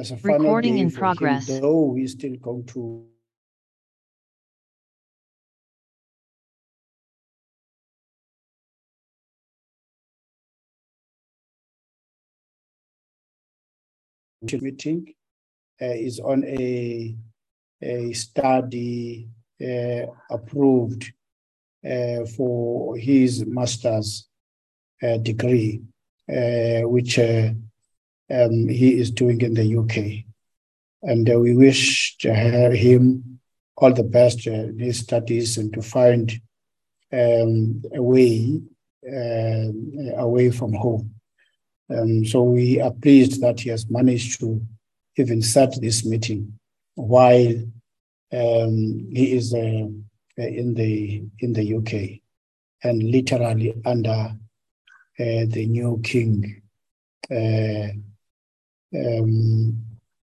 as a final Recording in for him, progress. though he's still going to meeting uh, is on a a study uh, approved uh, for his master's uh, degree, uh, which uh, um, he is doing in the UK. And uh, we wish to have him all the best uh, in his studies and to find um, a way uh, away from home. Um, so we are pleased that he has managed to even start this meeting while um, he is uh, in the in the UK and literally under uh, the new king uh, um,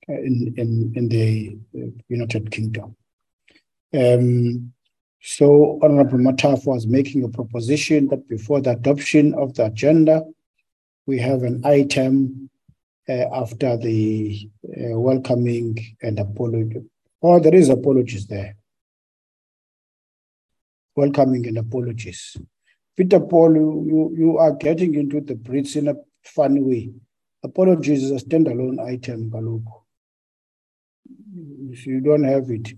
in, in in the United Kingdom. Um, so Honorable Mataf was making a proposition that before the adoption of the agenda, we have an item uh, after the uh, welcoming and apology. Oh, there is apologies there. Welcoming and apologies. Peter Paul, you, you, are getting into the Brits in a funny way. Apologies is a standalone item, Kaloku. If you don't have it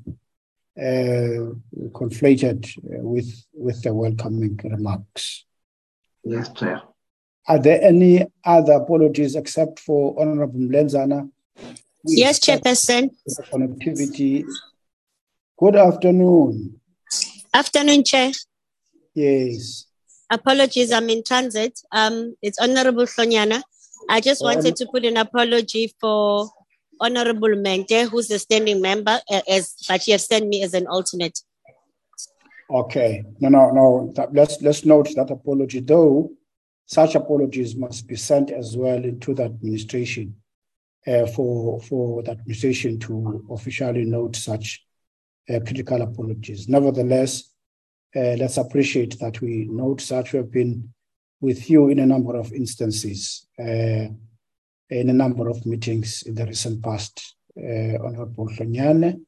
uh, conflated uh, with, with the welcoming remarks. Yes, Chair. Are there any other apologies except for Honorable Mlenzana? Yes, Chairperson. Connectivity. Good afternoon. Afternoon, Chair. Yes. Apologies, I'm in transit. Um, it's Honorable Flonyana. I just Oh, wanted to put an apology for Honorable Mente, who's a standing member, as but she has sent me as an alternate. Okay. No, no, no. Let's let's note that apology, though. Such apologies must be sent as well into the administration uh, for for the administration to officially note such uh, critical apologies. Nevertheless, uh, let's appreciate that we note such. We have been with you in a number of instances, uh, in a number of meetings in the recent past. Uh, Honorable Flonyane,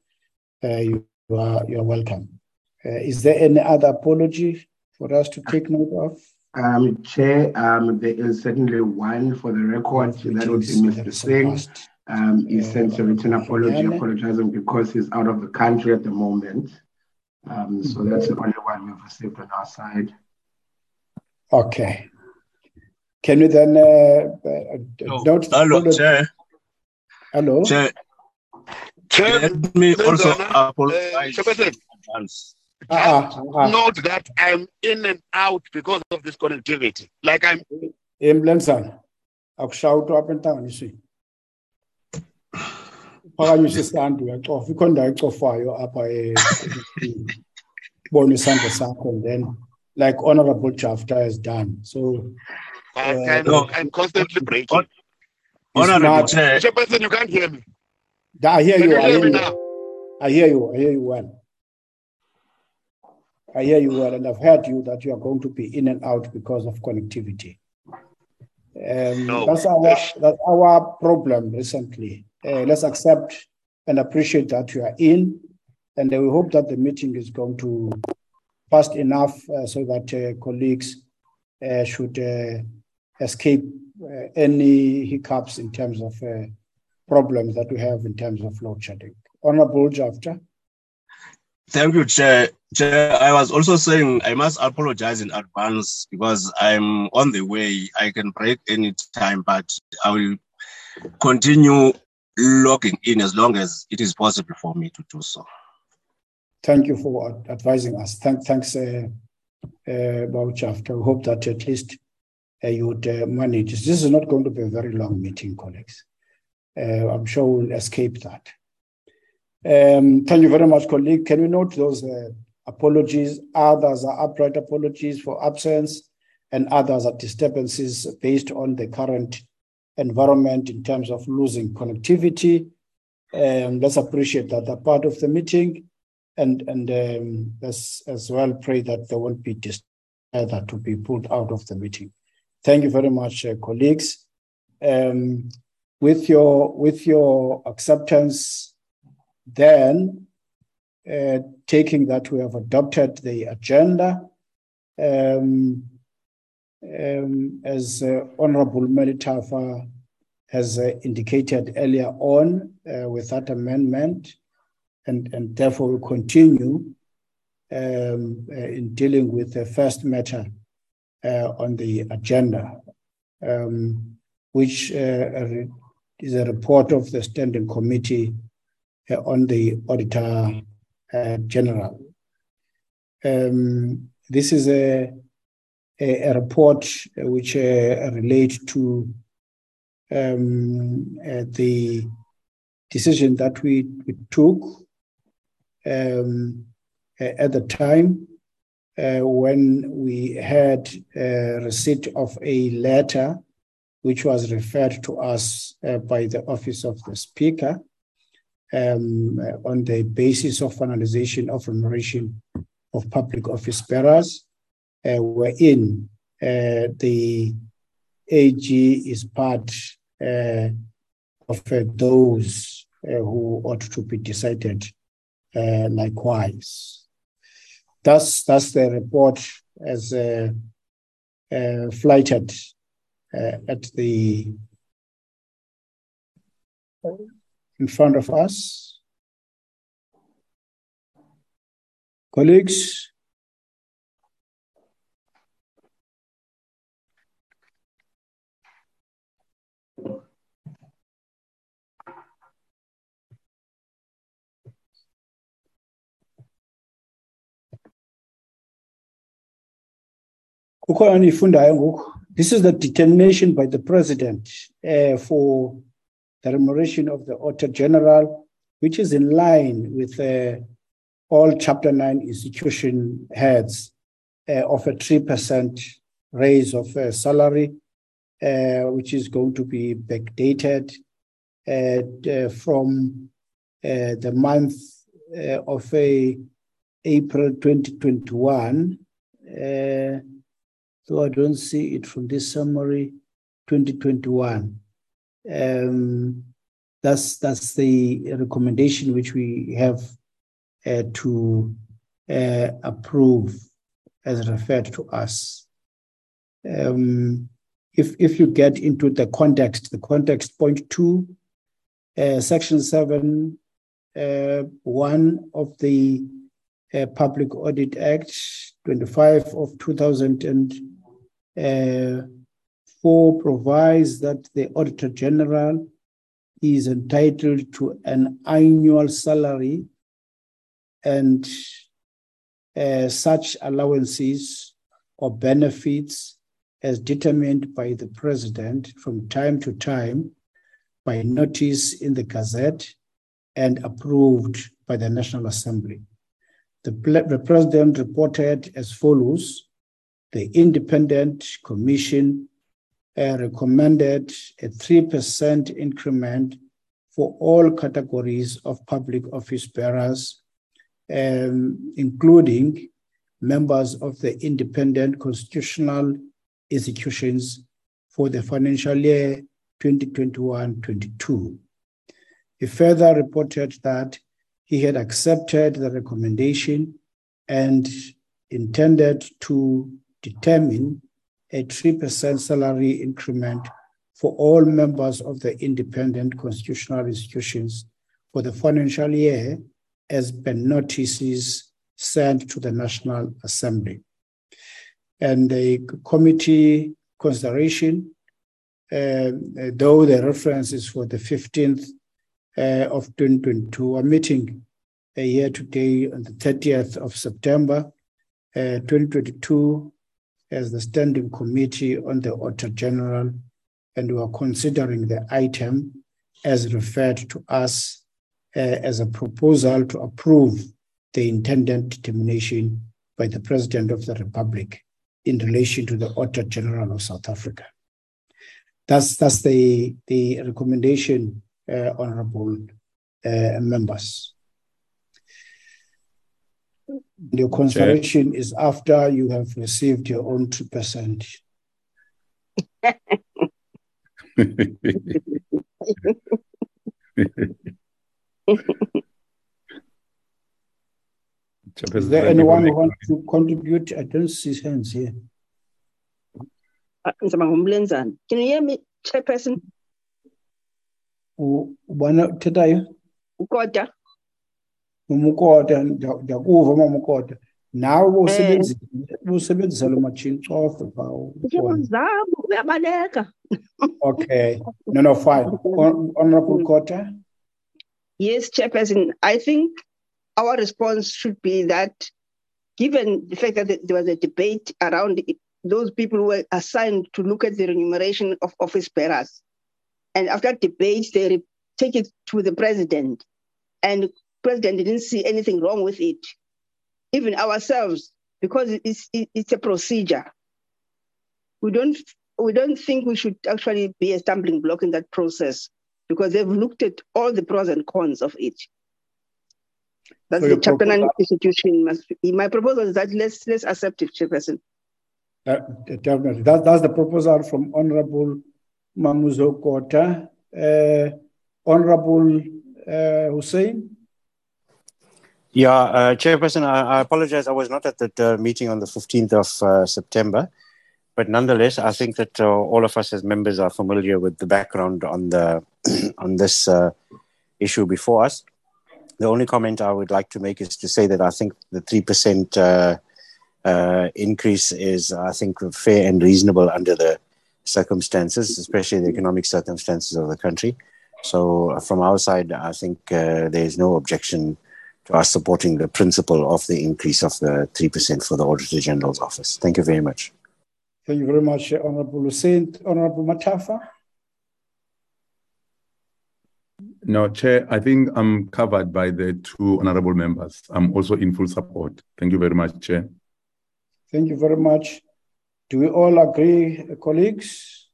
uh, you are you are welcome. Uh, is there any other apology for us to take note of? Um, Chair, um, there is certainly one for the record. That would be Mr. Singh. Um, he sent a written apology, apologizing because he's out of the country at the moment. Um, so that's the only one we've received on our side. Okay. Can we then uh, uh, No. note? the Hello, apology- Chair. Hello. Chair, Chair, let me also Mlenzana, uh, apologize Chairperson, in advance. Ah, ah, ah. note that I'm in and out because of this connectivity. Like I'm Emlenzana. Akushawuta up and down, you see. Phakanyisa isandla uyacofa ikho ndawo ecofayo apha e- bona isandla sakho and then like honorable Jafta has done so I'm, no. I'm constantly breaking. it's Honorable not Chair, Chairperson, you can't hear me. I hear you you I hear hear you? I hear you I hear you well I hear you well and I've heard you that you are going to be in and out because of connectivity um, No. that's our that's our problem recently uh, let's accept and appreciate that you are in and uh, we hope that the meeting is going to fast enough uh, so that uh, colleagues uh, should escape any hiccups in terms of problems that we have in terms of load shedding. Honorable Jafta. thank you, Chair. Chair, I was also saying I must apologize in advance because I'm on the way. I can break any time, but I will continue logging in as long as it is possible for me to do so. Thank you for advising us. Thank, thanks, uh, uh, We hope that at least uh, you would uh, manage. This is not going to be a very long meeting, colleagues. I'm sure we'll escape that. Um, thank you very much, colleague. Can we note those apologies? Others are upright apologies for absence, and others are disturbances based on the current environment in terms of losing connectivity. Um, let's appreciate that they're part of the meeting, and and um, let's as well pray that there won't be dis- either to be pulled out of the meeting. Thank you very much, uh, colleagues. Um, with your with your acceptance, then uh, taking that we have adopted the agenda. Um, um, as uh, Honorable Melitafa has uh, indicated earlier on uh, with that amendment, and, and therefore we continue um, uh, in dealing with the first matter uh, on the agenda, um, which uh, is a report of the Standing Committee on the Auditor General. Um, this is a, a, a report which relates to um, uh, the decision that we, we took um, at the time uh, when we had a receipt of a letter which was referred to us uh, by the office of the speaker um, on the basis of finalization of remuneration of public office bearers, uh, wherein uh, the AG is part uh, of those uh, who ought to be decided Uh, likewise. That's, that's the report as uh, uh, flighted at the in front of us. Colleagues, This is the determination by the president uh, for the remuneration of the Auditor General, which is in line with uh, all Chapter 9 institution heads uh, of a 3% raise of salary, which is going to be backdated from the month of April 2021 though I don't see it from this summary 2021. Um, that's that's the recommendation which we have uh, to uh, approve as referred to us. Um, if if you get into the context, the context point two, uh, section seven, uh, one of the uh, Public Audit Act 25 of 2000 and uh, 4 provides that the Auditor General is entitled to an annual salary and uh, such allowances or benefits as determined by the President from time to time by notice in the Gazette and approved by the National Assembly. The, the President reported as follows the independent commission uh, recommended a 3% increment for all categories of public office bearers, um, including members of the independent constitutional institutions for the financial year 2021-22. He further reported that he had accepted the recommendation and intended to determine a 3% salary increment for all members of the independent constitutional institutions for the financial year as per notices sent to the National Assembly. And the committee consideration, uh, though the reference is for the 15th uh, of 2022, a meeting a year today on the 30th of September uh, 2022 as the Standing Committee on the Auditor General, and we are considering the item as referred to us uh, as a proposal to approve the intended determination by the President of the Republic in relation to the Auditor General of South Africa. That's, that's the, the recommendation, uh, honorable uh, members. Your consideration is after you have received your own 2%. Is there anyone who wants to contribute? I don't see hands here. Uh, Ngizama ngomlenzane. Can you hear me, Chairperson? Ubona uthethayo? Ukoda. Umukota ndiyakuva mama ukota. Nawe eh. usebenzisa usebenzisa lo matshini cofa pha. Uyabaleka. Okay. No no fine. Hon- Honorable Kota. Yes, Chairperson. I think our response should be that, given the fact that there was a debate around it, those people who were assigned to look at the remuneration of office bearers, and after debate, they re- take it to the president, and president didn't see anything wrong with it. Even ourselves, because it's it's a procedure. We don't we don't think we should actually be a stumbling block in that process because they've looked at all the pros and cons of it. That's So the chapter nine must be. My proposal is that let's let's accept it, Chairperson. Uh, definitely. That, that's the proposal from Honorable Mamuzo Kota. Uh, Honorable uh, Hussein. Yeah, uh, Chairperson, I, I apologize. I was not at that uh, meeting on the 15th of uh, September. But nonetheless, I think that uh, all of us as members are familiar with the background on the on this uh, issue before us. The only comment I would like to make is to say that I think the three percent uh, increase is, I think, fair and reasonable under the circumstances, especially the economic circumstances of the country. So, from our side, I think there is no objection to us supporting the principle of the increase of the 3% for the Auditor General's office. Thank you very much. Thank you very much, Honorable Hussein. Honorable Matafa. No, Chair, I think I'm covered by the two honorable members. I'm also in full support. Thank you very much, Chair. Thank you very much. Do we all agree, colleagues?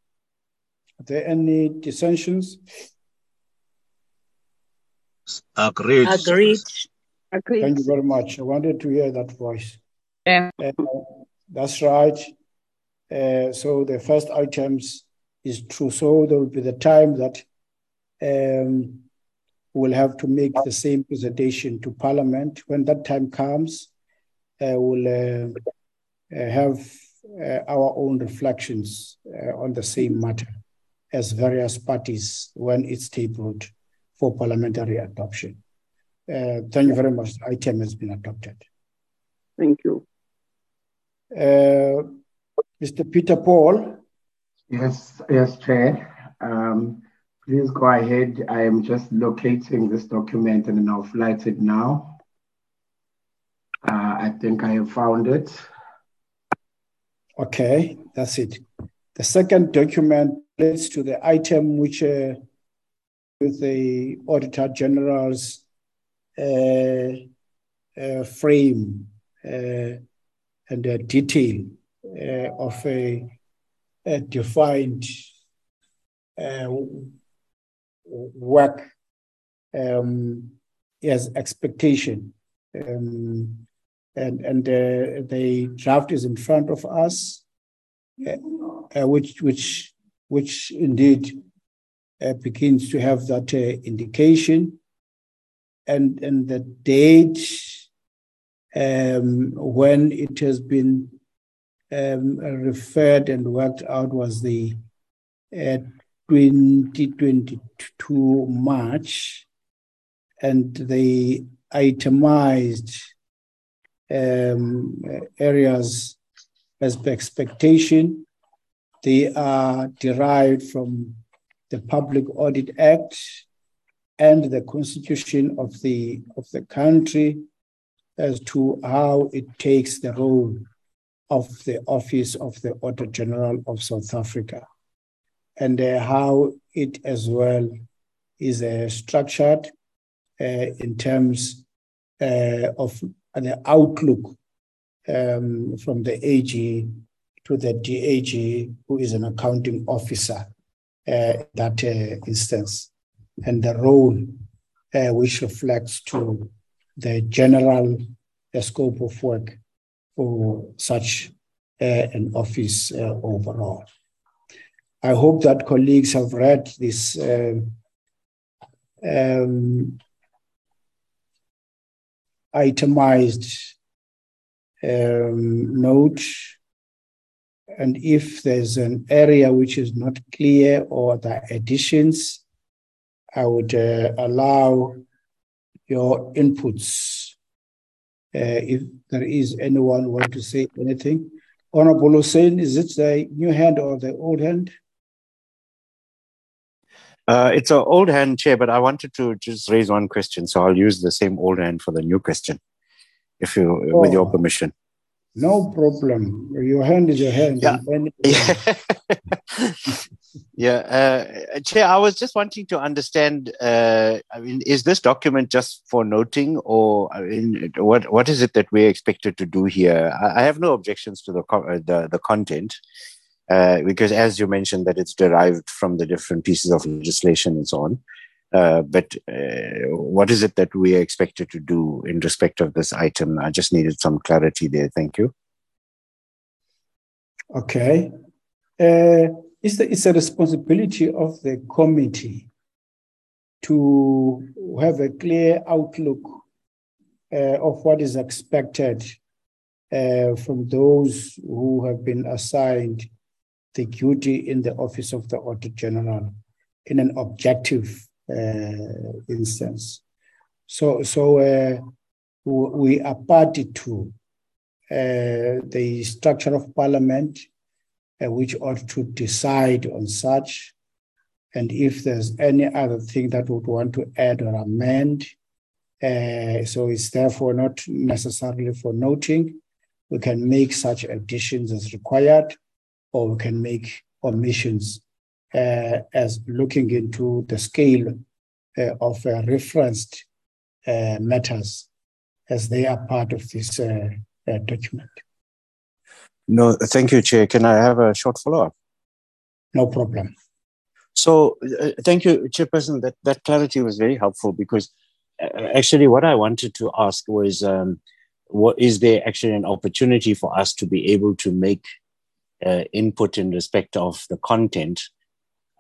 Are there any dissensions? Agreed. Agreed. Agreed. Thank you very much. I wanted to hear that voice. Yeah. Uh, that's right. Uh, so the first items is true. So there will be the time that um, we'll have to make the same presentation to Parliament. When that time comes, uh, we'll uh, uh, have uh, our own reflections uh, on the same matter as various parties when it's tabled for parliamentary adoption. Uh, thank you very much. The item has been adopted. Thank you. Uh, Mr. Peter Paul, Yes, yes, Chair. Um, please go ahead. I am just locating this document and then I'll flight it now. Uh, I think I have found it. okay, that's it. The second document relates to the item which, uh, with the Auditor General's frame uh, and the detail uh, of a, a defined uh, work um, as expectation. Um, and and uh, the draft is in front of us, uh, uh, which which which indeed uh, begins to have that uh, indication, and and the date um, when it has been um, referred and worked out was the uh, 2022 March, and the itemized um, areas as expectation. They are derived from the Public Audit Act and the Constitution of the of the country as to how it takes the role of the Office of the Auditor General of South Africa and uh, how it as well is uh, structured uh, in terms uh, of the outlook um, from the AG to the DAG, who is an accounting officer uh, that uh, instance, and the role uh, which reflects to the general uh, scope of work for such uh, an office uh, overall. I hope that colleagues have read this uh, um, itemized um, note. And if there's an area which is not clear or the additions, I would uh, allow your inputs. Uh, if there is anyone want to say anything. Honorable Hussein, is it the new hand or the old hand? Uh, it's an old hand chair, but I wanted to just raise one question, so I'll use the same old hand for the new question, if you, oh, with your oh. permission. No problem. Your hand is your hand. Yeah. yeah. Uh, chair, I was just wanting to understand. Uh, I mean, is this document just for noting, or I mean, what what is it that we're expected to do here? I, I have no objections to the uh, the, the content uh, because as you mentioned that it's derived from the different pieces of legislation and so on. Uh, but uh, what is it that we are expected to do in respect of this item? I just needed some clarity there. Thank you. Okay. Uh, it's, the, it's a responsibility of the committee to have a clear outlook uh, of what is expected uh, from those who have been assigned the duty in the Office of the Auditor General in an objective instance. So, so uh, we are party to uh, the structure of parliament, uh, which ought to decide on such. And if there's any other thing that would want to add or amend, uh, so it's therefore not necessarily for noting. We can make such additions as required or we can make omissions uh, as looking into the scale uh, of uh, referenced uh, matters as they are part of this uh, uh, document. No, thank you, Chair. Can I have a short follow up? No problem. So, thank you, Chairperson. That, that clarity was very helpful because actually, what I wanted to ask was um, what is there actually an opportunity for us to be able to make uh, input in respect of the content.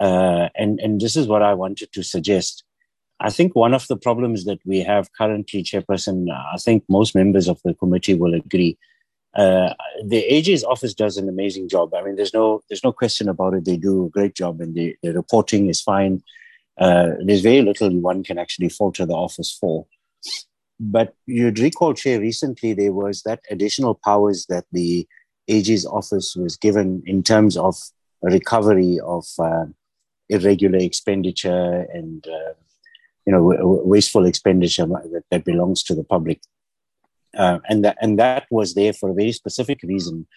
Uh, and, and this is what I wanted to suggest. I think one of the problems that we have currently, Chairperson, I think most members of the committee will agree. Uh, the AG's office does an amazing job. I mean, there's no there's no question about it. They do a great job, and the, the reporting is fine. Uh, there's very little one can actually falter the office for. But you'd recall, Chair, recently there was that additional powers that the AG's office was given in terms of recovery of uh, irregular expenditure and uh, you know w- wasteful expenditure that, that, belongs to the public, uh, and that and that was there for a very specific reason.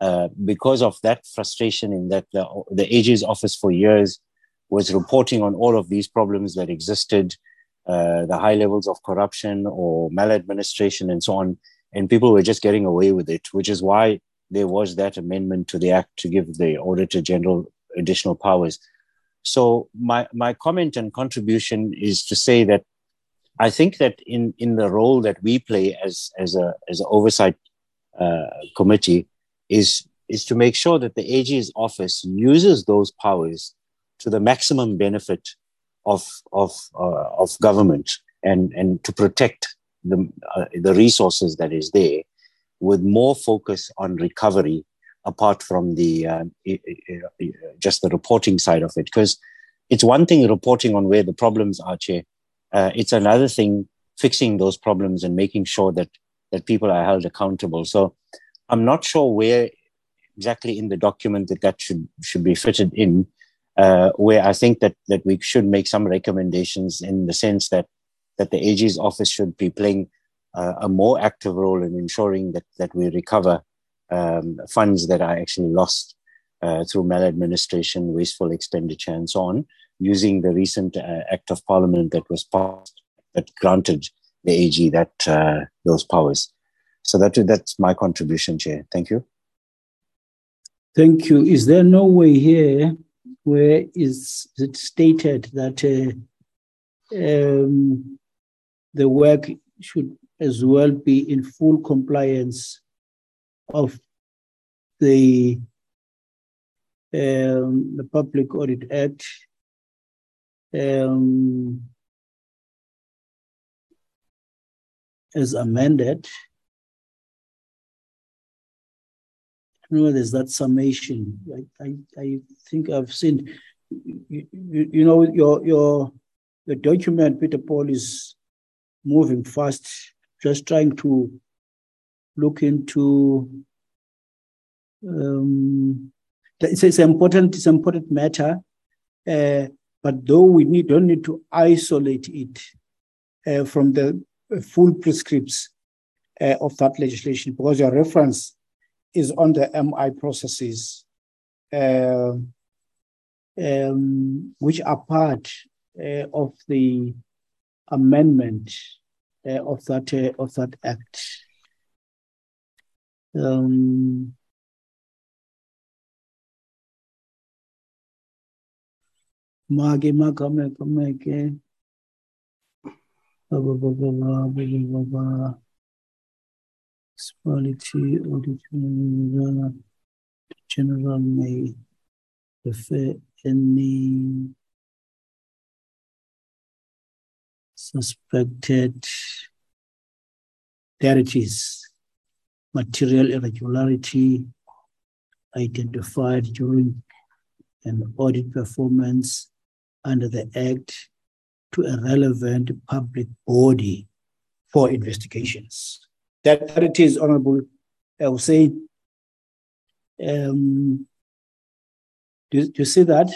Uh, because of that frustration in that the, the AG's office for years was reporting on all of these problems that existed, uh, the high levels of corruption or maladministration and so on, and people were just getting away with it, which is why there was that amendment to the act to give the auditor general additional powers. So my my comment and contribution is to say that I think that in in the role that we play as as a as an oversight uh, committee is is to make sure that the AG's office uses those powers to the maximum benefit of of uh, of government and and to protect the uh, the resources that is there with more focus on recovery apart from the uh, just the reporting side of it. Because it's one thing reporting on where the problems are chair. Uh, it's another thing fixing those problems and making sure that that people are held accountable. So i'm not sure where exactly in the document that that should should be fitted in uh, where i think that that we should make some recommendations in the sense that that the AG's office should be playing uh, a more active role in ensuring that, that we recover um, funds that are actually lost uh, through maladministration, wasteful expenditure, and so on, using the recent uh, Act of Parliament that was passed that granted the AG that uh, those powers. So that that's my contribution, Chair. Thank you. Thank you. Is there no way here where is it stated that uh, um, the work should as well be in full compliance of the um, the Public Audit Act, um, as amended. I know there's that summation. I, I, I think I've seen, you, you, you know, your your your document, Peter Paul, is moving fast, just trying to look into um, it's, it's important, it's an important matter, uh, but though we need, don't need to isolate it uh, from the full prescripts uh, of that legislation because your reference is on the MI processes, uh, um, which are part uh, of the amendment uh, of that of that act. Um, Mage magame kameke. Baba baba baba baba baba. Municipality auditor general may refer any suspected is material irregularity identified during an audit performance under the Act to a relevant public body for investigations. That, that it is, Honorable Hussein. Um, do, do you see that?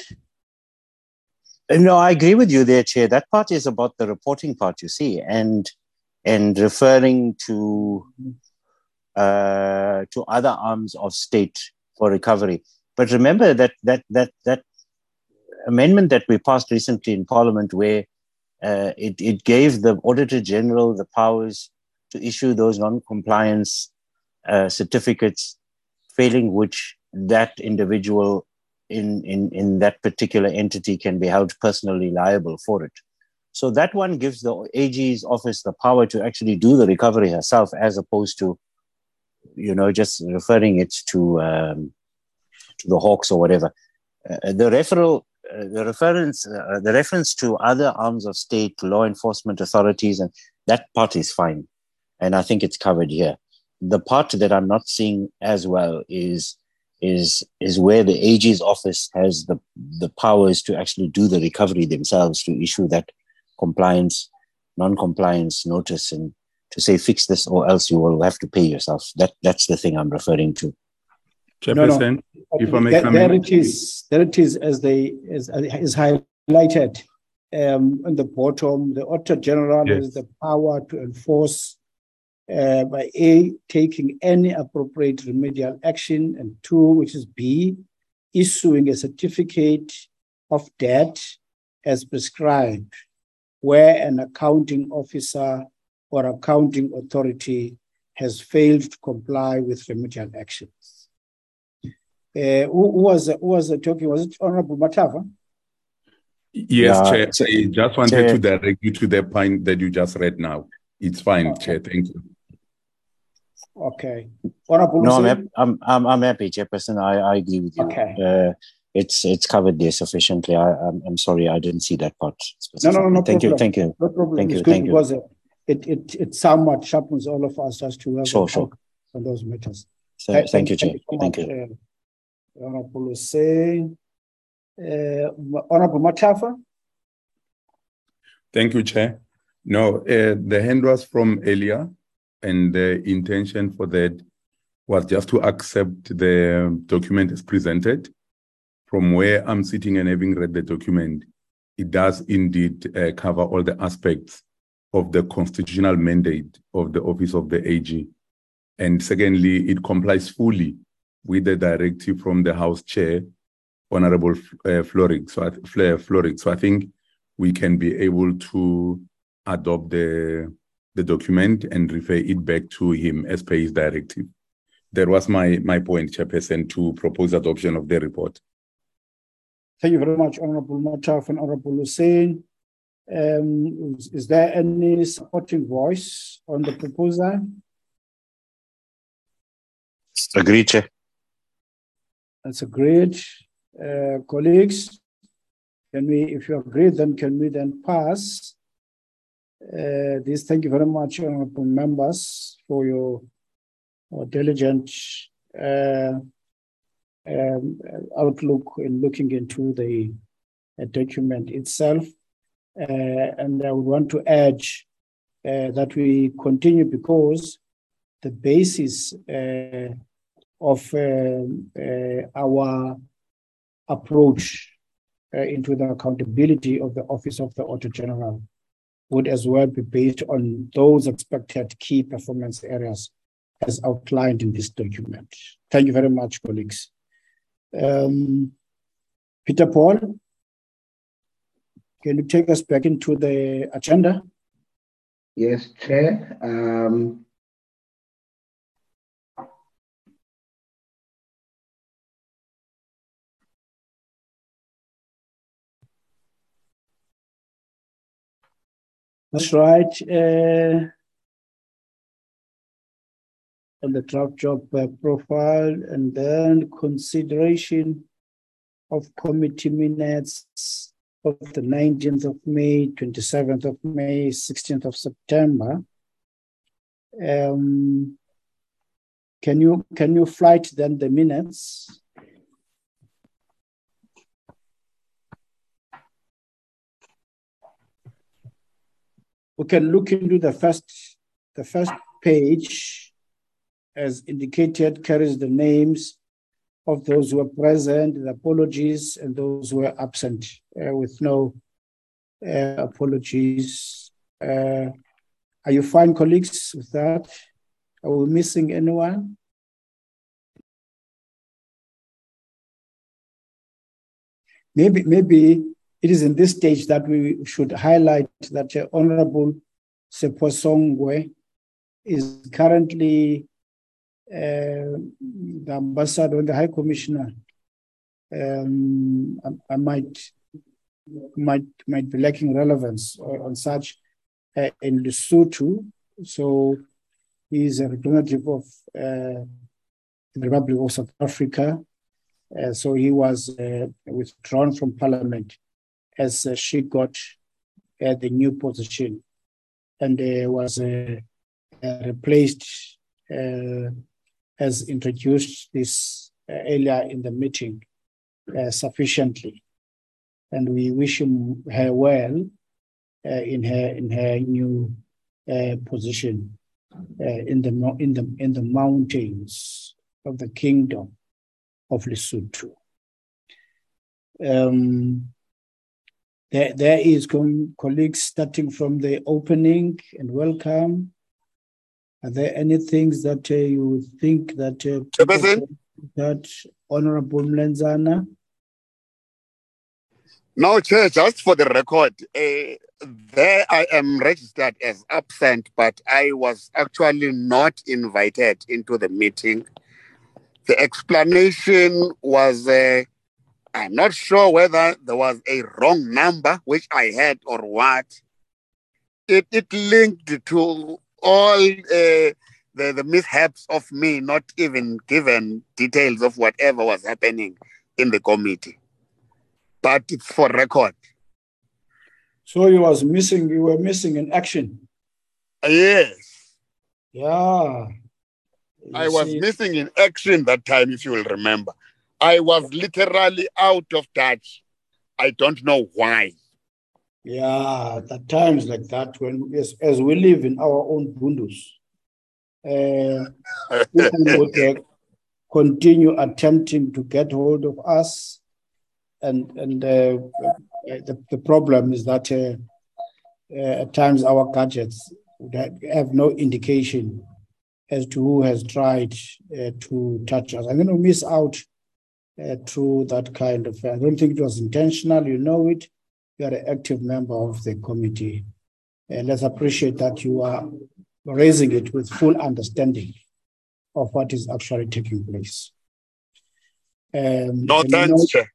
Uh, no, I agree with you there, Chair. That part is about the reporting part, you see, and and referring to uh, to other arms of state for recovery. But remember that that that that amendment that we passed recently in Parliament, where uh, it, it gave the Auditor General the powers to issue those non-compliance uh, certificates, failing which that individual in, in, in that particular entity can be held personally liable for it. So that one gives the AG's office the power to actually do the recovery herself, as opposed to, you know, just referring it to um, to the Hawks or whatever. Uh, the referral uh, the reference uh, the reference to other arms of state law enforcement authorities and that part is fine and i think it's covered here the part that i'm not seeing as well is is is where the AG's office has the the powers to actually do the recovery themselves to issue that compliance non-compliance notice and to say fix this or else you will have to pay yourself that that's the thing i'm referring to Chairperson, no, no. if I may there, come there in. it is. There it is, as they as is highlighted um, on the bottom. The Auditor General yes. has the power to enforce uh, by A, taking any appropriate remedial action, and two, which is B, issuing a certificate of debt as prescribed, where an accounting officer or accounting authority has failed to comply with remedial actions. Uh, who, who, was who was talking? Was it Honorable Matava? Yes, yeah, Chair. I just wanted Chair. to direct you to the point that you just read now. It's fine, okay. Chair. Thank you. Okay. Honorable no, I'm, happy, I'm, I'm, I'm happy, Chairperson. I, I agree with you. Okay. Uh, it's it's covered there sufficiently. I, I'm, I'm sorry, I didn't see that part. No, no, no, no Thank problem. you, thank you. No problem. Thank it's you, good thank because you. It, it, it somewhat sharpens all of us as to have sure, sure. on those matters. So, thank, thank, you, Chair. Thank you. Thank you. Honorable Hussein. Uh, Honorable Matafa. Thank you, Chair. No, uh, the hand was from earlier, and the intention for that was just to accept the document as presented. From where I'm sitting and having read the document, it does indeed uh, cover all the aspects of the constitutional mandate of the Office of the AG. And secondly, it complies fully with the directive from the House Chair, Honorable uh, Frolick. So, Frolick. So I think we can be able to adopt the the document and refer it back to him as per his directive. That was my my point, Chairperson, to propose adoption of the report. Thank you very much, Honorable Mataf and Honorable Hussein. Um, is, there any supporting voice on the proposal? Agreed, Chair. That's agreed. Uh, colleagues, can we, if you agree, then can we then pass uh, this? Thank you very much, honorable members, for your, your diligent uh, um, outlook in looking into the uh, document itself. Uh, and I would want to urge uh, that we continue because the basis uh, of our approach into the accountability of the Office of the Auditor General would as well be based on those expected key performance areas as outlined in this document. Thank you very much, colleagues. Um, Peter Paul, can you take us back into the agenda? Yes, Chair. Um, That's right. Uh, on the draft job profile, and then consideration of committee minutes of the 19th of May, 27th of May, 16th of September. Um, can you can you flight then the minutes? We can look into the first the first page as indicated, carries the names of those who were present, the apologies, and those who were absent uh, with no uh, apologies. Uh, are you fine, colleagues, with that? Are we missing anyone? Maybe, maybe it is in this stage that we should highlight that Honorable Seposongwe is currently the ambassador and the high commissioner, um, I, I, might might might be lacking relevance on such uh, in Lesotho. So he is a representative of uh, the Republic of South Africa. Uh, so he was uh, withdrawn from parliament as uh, she got the new position and was replaced has introduced this uh, earlier in the meeting uh, sufficiently. And we wish him, her well uh, in her in her new position in the in the in the mountains of the kingdom of Lesotho. Um, there, there is going colleagues starting from the opening and welcome. Are there any things that uh, you think that uh, that Honorable Mlenzana? No, Chair, just for the record, uh, there I am registered as absent, but I was actually not invited into the meeting. The explanation was uh, I'm not sure whether there was a wrong number, which I had, or what. It, it linked to all uh, the, the mishaps of me not even given details of whatever was happening in the committee. But it's for record. So you was missing, you were missing in action. yes. Yeah. You I was see. missing in action that time, if you will remember. I was literally out of touch. I don't know why. Yeah, at times like that, when as, as we live in our own bundus, uh, would continue attempting to get hold of us, and and uh, the, the problem is that uh, uh at times our gadgets have no indication as to who has tried uh, to touch us. I'm going to miss out uh, through that kind of. I don't think it was intentional. You know it you are an active member of the committee. And let's appreciate that you are raising it with full understanding of what is actually taking place. Um, no, thanks, you know,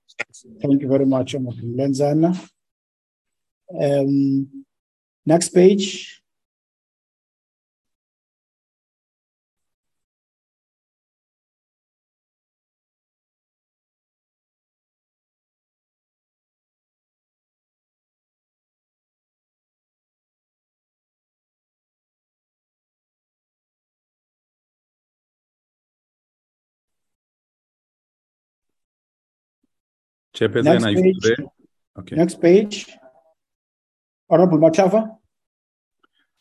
Thank you very much, Lenzana. Um, next page. Chairperson, Next are you page. there? Okay. Next page. Honorable Matafa.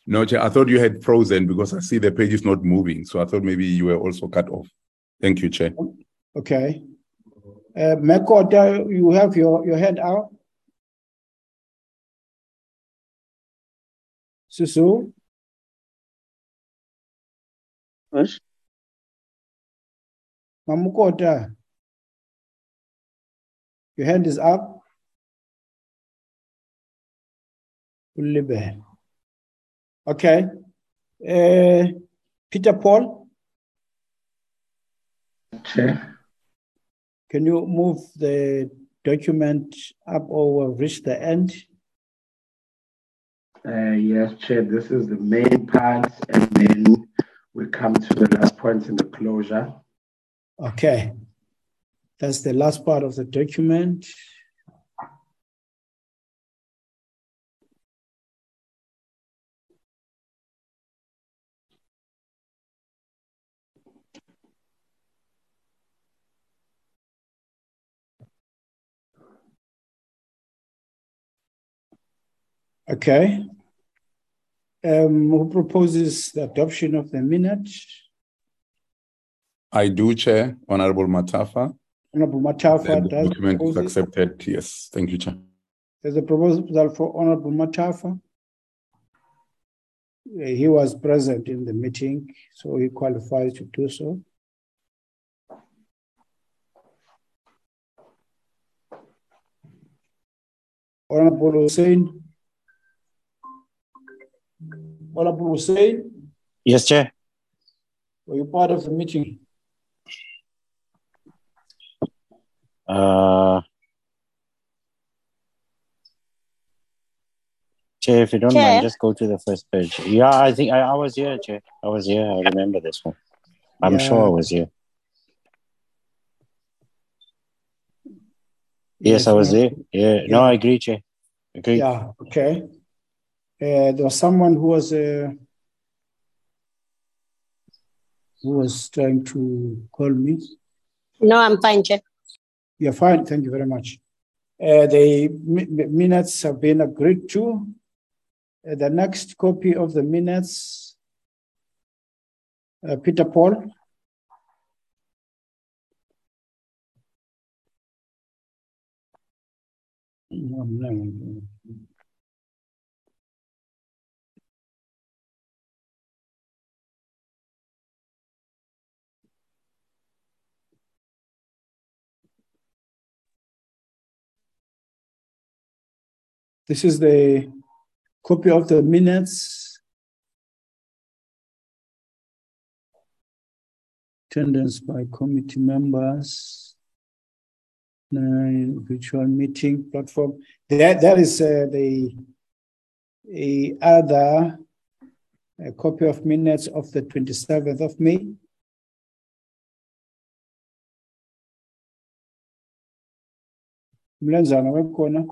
No, Chair, I thought you had frozen because I see the page is not moving. So I thought maybe you were also cut off. Thank you, Chair. Okay. Uh, Mekota, you have your, your hand out. Susu, Yes. Mamukota. Your hand is up. Okay. Uh, Peter Paul, Chair. can you move the document up or we've the end? Uh, yes, Chair, this is the main part, and then we come to the last point in the closure. Okay. That's the last part of the document. Okay. Um, who proposes the adoption of the minute? I do, Chair. Honorable Matafa. Honorable Matafa the does document is propose it. accepted. Yes. Thank you, Chair. There's a proposal for Honorable Matafa. He was present in the meeting, so he qualifies to do so. Honorable Hussein. Honorable Hussein, Yes, Chair. were you part of the meeting? Uh, Chair, if you don't Chair. mind, just go to the first page. Yeah, I think I, I was here, Chair. I was here. I remember this one. I'm Yeah. sure I was here. Yes, I was there. Yeah, no, I agree, Chair. Agree. Yeah, okay. Uh, there was someone who was uh, who was trying to call me. No, I'm fine, Chair. You're fine, thank you very much. Uh, the mi- mi- minutes have been agreed to. Uh, the next copy of the minutes, uh, Peter Paul. This is the copy of the minutes. Attendance by committee members. Nine virtual meeting platform. That, that is uh, the a other a copy of minutes of the 27th of May. Mlenzana wekhona.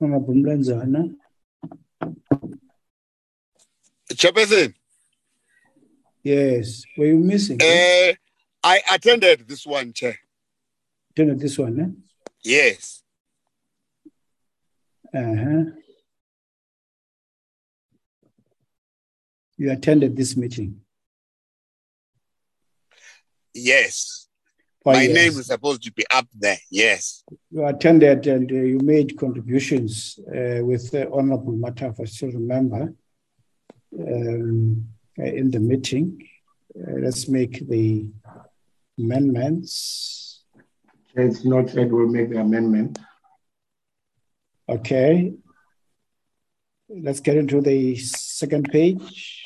Honorable Mlenzana. Chairperson, Yes. Were you missing? uh, I attended this one, Chair. Turn at this one, eh? Yes. Uh-huh. You attended this meeting. Yes. My yes. name is supposed to be up there. Yes. You attended and uh, you made contributions uh, with uh, Honorable Mataf, I still remember, um, uh, in the meeting. Uh, let's make the amendments. It's not noted, we'll make the amendment. Okay. Let's get into the second page.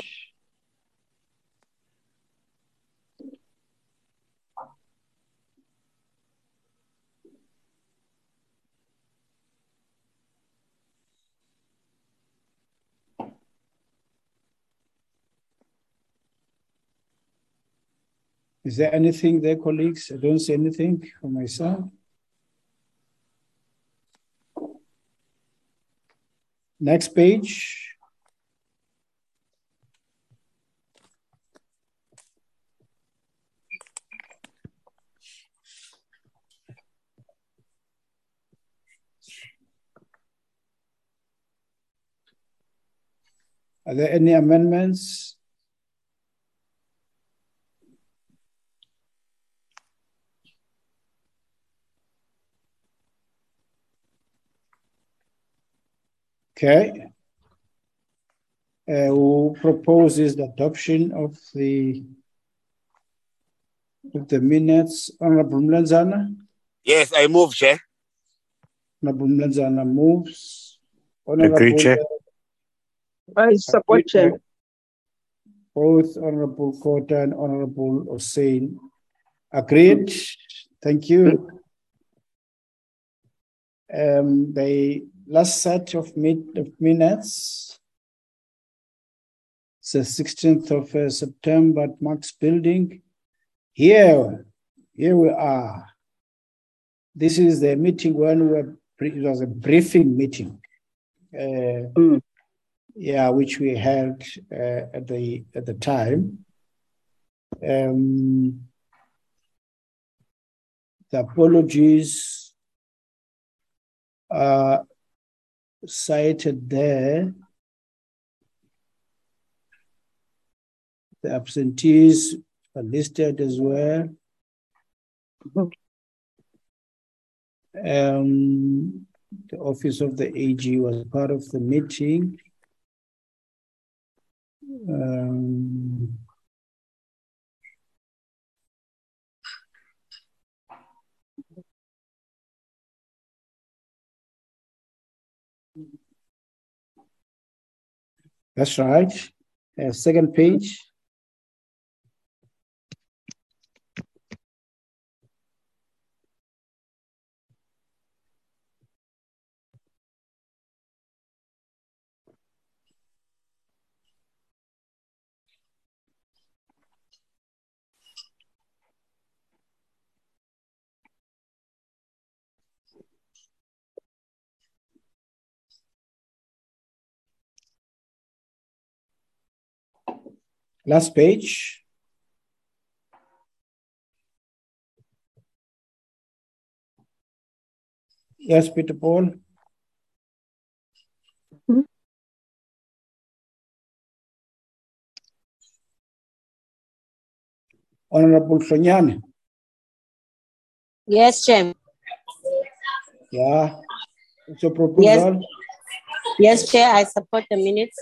Is there anything there, colleagues? I don't see anything for myself. Next page. Are there any amendments? Okay. Uh, who proposes the adoption of the of the minutes? Honorable Mlenzana? Yes, I move, Chair. Honorable Mlenzana moves. Agree, Chair. I support Chair. Both Honorable Kota and Honorable Hussein agreed. Thank you. Um, the last set of, min- minutes, it's the 16th of uh, September at Marks Building. Here, here we are. This is the meeting when we were, it was a briefing meeting. Uh, Mm. yeah, which we held uh, at the at the time. Um, the apologies are cited there. The absentees are listed as well. Um, the office of the AG was part of the meeting. Um, that's right. Uh, second page. Last page. Yes, Peter Paul. Mhm. Honorable Hlonyane. Yes, Chair. Yeah. What's your proposal? Yes, Chair, I support the minutes.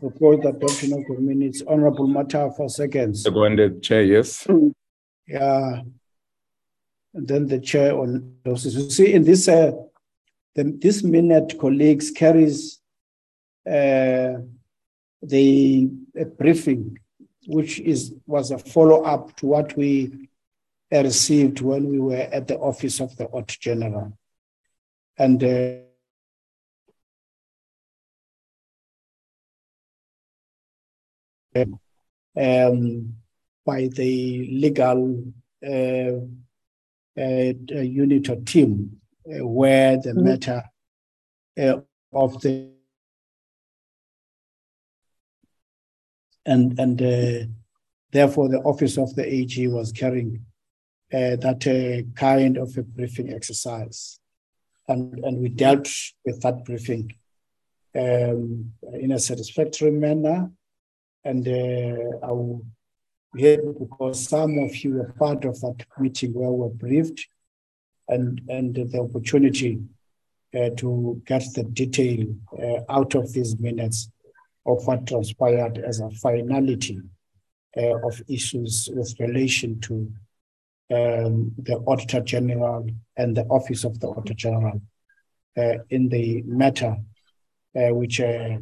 The adoption of the minutes. Honorable Matafa seconds. Seconded, Chair, yes. Yeah. And then the chair on those. You see, in this, uh, the, this minute, colleagues, carries uh, the a briefing, which is was a follow up to what we uh, received when we were at the office of the Auditor General, and. Um, by the legal uh, uh, unit or team uh, where the Mhm. matter uh, of the and and uh, therefore the office of the AG was carrying uh, that uh, kind of a briefing exercise, and and we dealt with that briefing um, in a satisfactory manner, and uh, I will here because some of you were part of that meeting where we were briefed and, and the opportunity uh, to get the detail uh, out of these minutes of what transpired as a finality uh, of issues with relation to um, the Auditor General and the Office of the Auditor General uh, in the matter uh, which uh,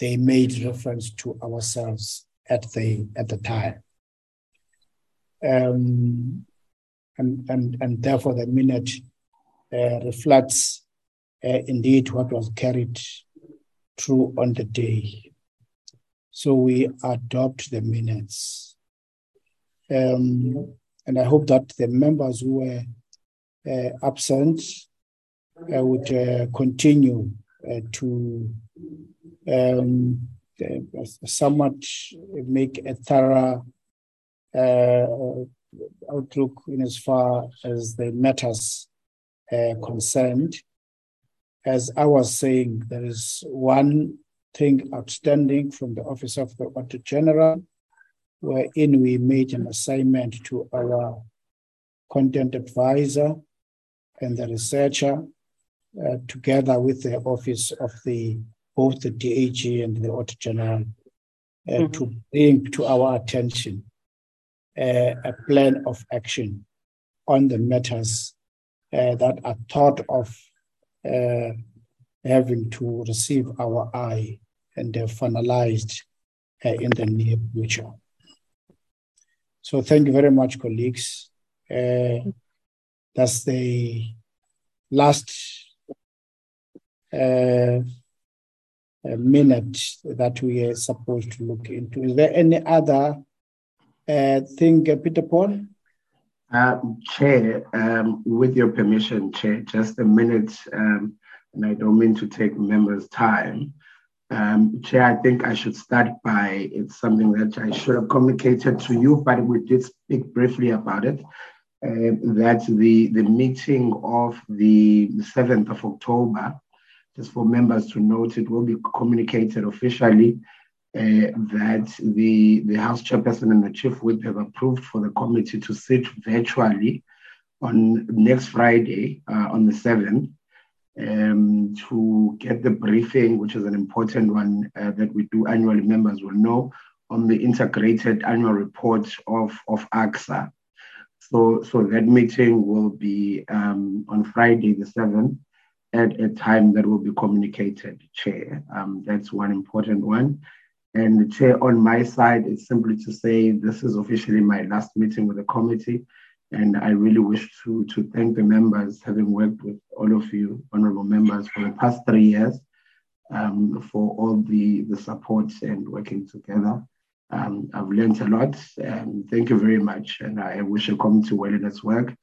they made reference to ourselves at the at the time um, and, and, and therefore the minute uh, reflects uh, indeed what was carried through on the day. So we adopt the minutes. Um, and I hope that the members who were uh, absent uh, would uh, continue uh, to um, somewhat make a thorough uh, outlook in as far as the matters uh, concerned. As I was saying, there is one thing outstanding from the Office of the Auditor General, wherein we made an assignment to our content advisor and the researcher, uh, together with the Office of the both the DAG and the Auditor General, uh, mm-hmm. to bring to our attention uh, a plan of action on the matters uh, that are thought of uh, having to receive our eye and they're finalized uh, in the near future. So thank you very much, colleagues. Uh, that's the last uh, minute that we are supposed to look into. Is there any other uh, thing, uh, Peter Paul? Uh, Chair, um, with your permission, Chair, just a minute, um, and I don't mean to take members' time. Um, Chair, I think I should start by it's something that I should have communicated to you, but we did speak briefly about it. Uh, that the, the meeting of the 7th of October, just for members to note, it will be communicated officially uh, that the, the House Chairperson and the Chief Whip have approved for the committee to sit virtually on next Friday, uh, on the 7th, um, to get the briefing, which is an important one uh, that we do annually, members will know, on the integrated annual report of, of AGSA. So, so that meeting will be um, on Friday, the 7th, at a time that will be communicated, Chair. Um, that's one important one. And the chair on my side is simply to say this is officially my last meeting with the committee. And I really wish to, to thank the members, having worked with all of you, honorable members, for the past three years, um, for all the, the support and working together. Um, I've learned a lot. Um, thank you very much. And I wish the committee well in its work.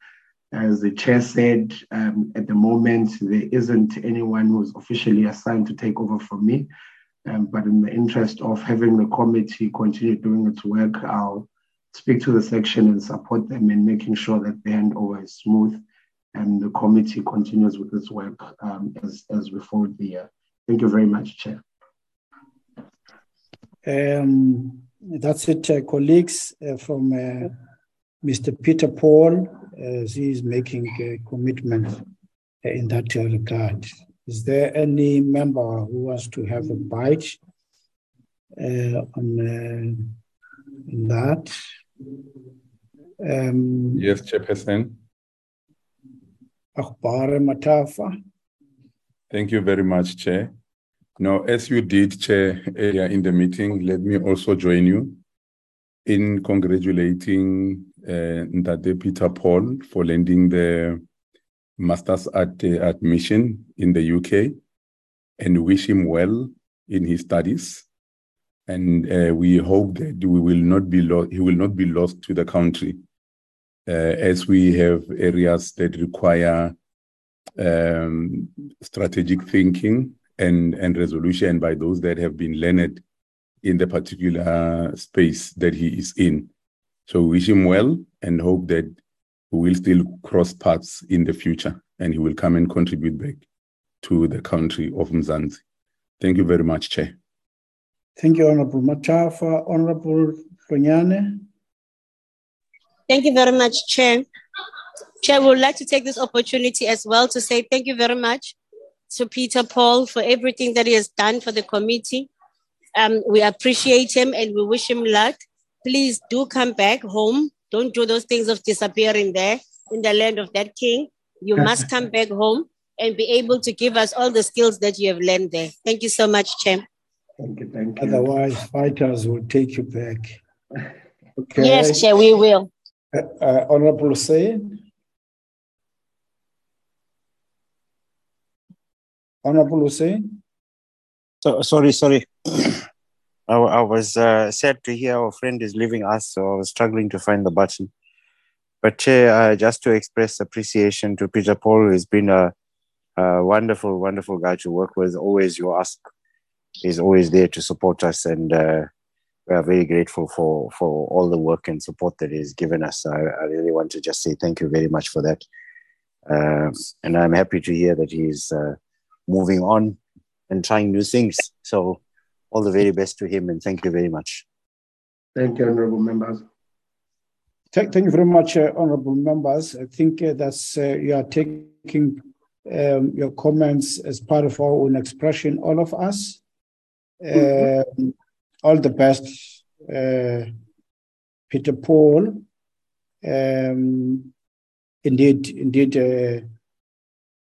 As the chair said, um, at the moment, there isn't anyone who's officially assigned to take over from me. Um, but in the interest of having the committee continue doing its work, I'll speak to the section and support them in making sure that the handover is smooth and the committee continues with its work um, as, as we forward the year. Thank you very much, Chair. Um, that's it, uh, colleagues, uh, from uh, Mr. Peter Paul, as he is making a commitment uh, in that regard. Is there any member who wants to have a bite uh, on, uh, on that? Um, yes, Chairperson. Akbare Matafa. Thank you very much, Chair. Now, as you did, Chair, earlier in the meeting, let me also join you in congratulating uh, Peter Paul for lending the master's at uh, admission in the UK and wish him well in his studies. And uh, we hope that we will not be lo- he will not be lost to the country, uh, as we have areas that require um, strategic thinking and, and resolution by those that have been learned in the particular space that he is in. So wish him well and hope that we will still cross paths in the future and he will come and contribute back to the country of Mzansi. Thank you very much, Chair. Thank you, Honorable Matafa. Honorable Hlonyane. Thank you very much, Chair. Chair, we would like to take this opportunity as well to say thank you very much to Peter Paul for everything that he has done for the committee. Um, we appreciate him and we wish him luck. Please do come back home. Don't do those things of disappearing there in the land of that king. You must come back home and be able to give us all the skills that you have learned there. Thank you so much, Chair. Thank you. Thank you. Otherwise, fighters will take you back. Okay. Yes, Chair, we will. Uh, uh, Honorable Hussein. Honorable Hussein. So, sorry, sorry. I, I was uh, sad to hear our friend is leaving us, so I was struggling to find the button. But Chair, uh, just to express appreciation to Peter Paul, who's been a, a, wonderful, wonderful guy to work with. Always you ask, he's always there to support us, and uh, we are very grateful for for all the work and support that he's given us. I, I really want to just say thank you very much for that, uh, and I'm happy to hear that he's uh, moving on and trying new things. So all the very best to him and thank you very much. Thank you, honorable members. Thank, thank you very much, uh, honorable members. I think uh, that's uh, you are taking um, your comments as part of our own expression, all of us. Um, all the best, uh, Peter Paul. Um, indeed, indeed, uh,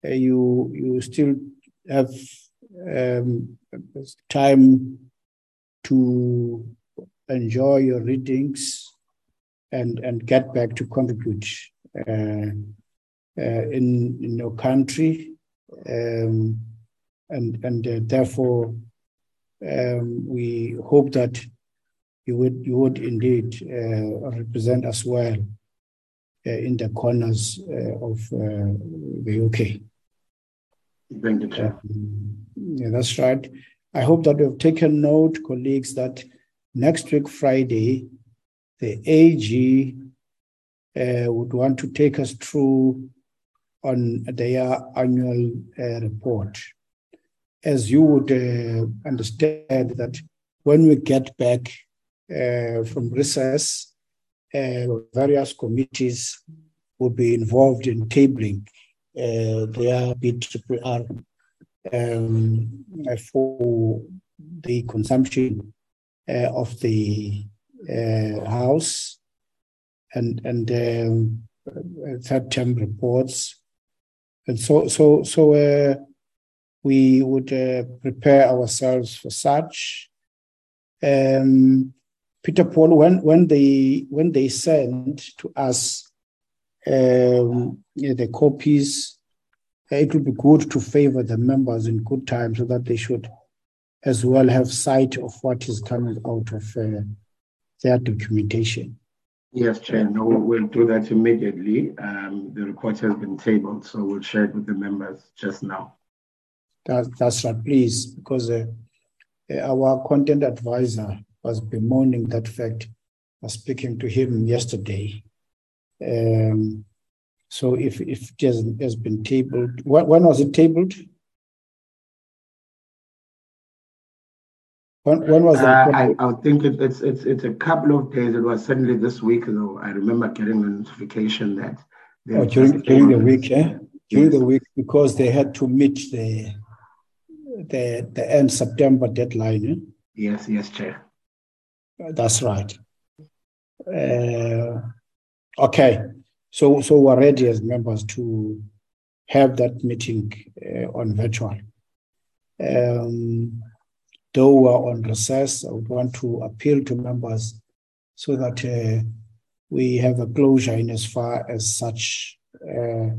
uh, you you still have um, time to enjoy your readings and and get back to contribute uh, uh, in in your country, um, and and uh, therefore um, we hope that you would you would indeed uh, represent us well uh, in the corners uh, of the UK. Thank you, Chair. Um, yeah, that's right. I hope that you have taken note, colleagues, that next week, Friday, the AG uh, would want to take us through on their annual uh, report. As you would uh, understand that when we get back uh, from recess, uh, various committees will be involved in tabling uh, their BRRR um, for the consumption of the uh, House and and um, third term reports, and so so so uh, we would uh, prepare ourselves for such. Um, Peter Paul, when when they when they send to us um, the copies, it would be good to favor the members in good time so that they should as well have sight of what is coming out of uh, their documentation. Yes, Chair. No, we'll do that immediately. Um, the report has been tabled, so we'll share it with the members just now. That, that's right, please, because uh, our content advisor was bemoaning that fact. I was speaking to him yesterday. Um, so if, if it has, has been tabled, when, when was it tabled? When, when was uh, I, I think it, it's it's it's a couple of days. It was certainly this week, though. I remember getting a notification that oh, during during the week, yeah, during yes. the week because they had to meet the the the end September deadline. Eh? Yes, yes, chair. That's right. Uh, okay, so so we're ready as members to have that meeting uh, on virtual. Um, though we're on recess, I would want to appeal to members so that uh, we have a closure in as far as such uh,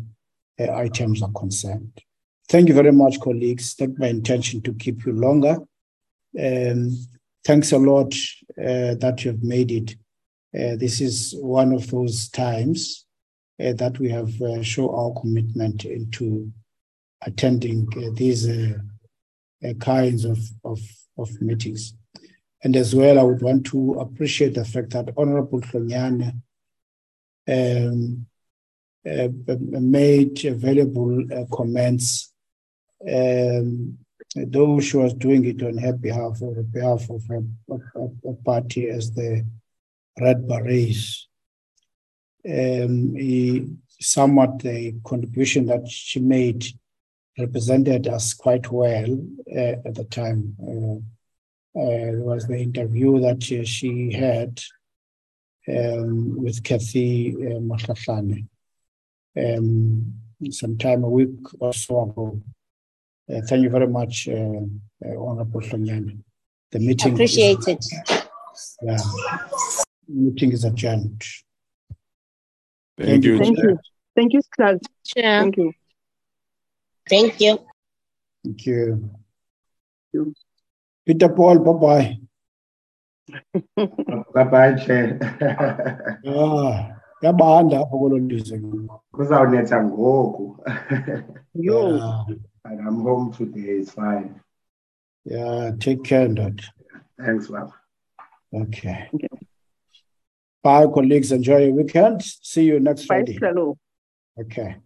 uh items are concerned. Thank you very much, colleagues. It's my intention to keep you longer. Um, thanks a lot uh, that you've made it. Uh, this is one of those times that we have uh, shown our commitment into attending these kinds of, of of meetings. And as well, I would want to appreciate the fact that Honorable Hlonyane um, uh, made available uh, comments, um, though she was doing it on her behalf or behalf of her a, a party as the Red Berets. Um, somewhat the contribution that she made represented us quite well uh, at the time. Uh, uh, was the interview that she, she had um, with Kathy uh, Mohlahlana um, sometime a week or so ago. Uh, thank you very much, uh, uh, Honorable Hlonyane. The meeting appreciate is. Yeah, meeting is adjourned. Thank, Thank you. Thank you. Thank you, Sir. Thank you. Thank you. Thank you. Peter Paul, bye bye. bye bye, Chair. ah, yabanda apho kolo lizwe. Kuzawunetha ngoku. Yo. And I'm home today, it's fine. Yeah, take care, Dad. Thanks, Bob. Okay. okay. Bye, colleagues. Enjoy your weekend. See you next Bye, Friday. Hello. Okay.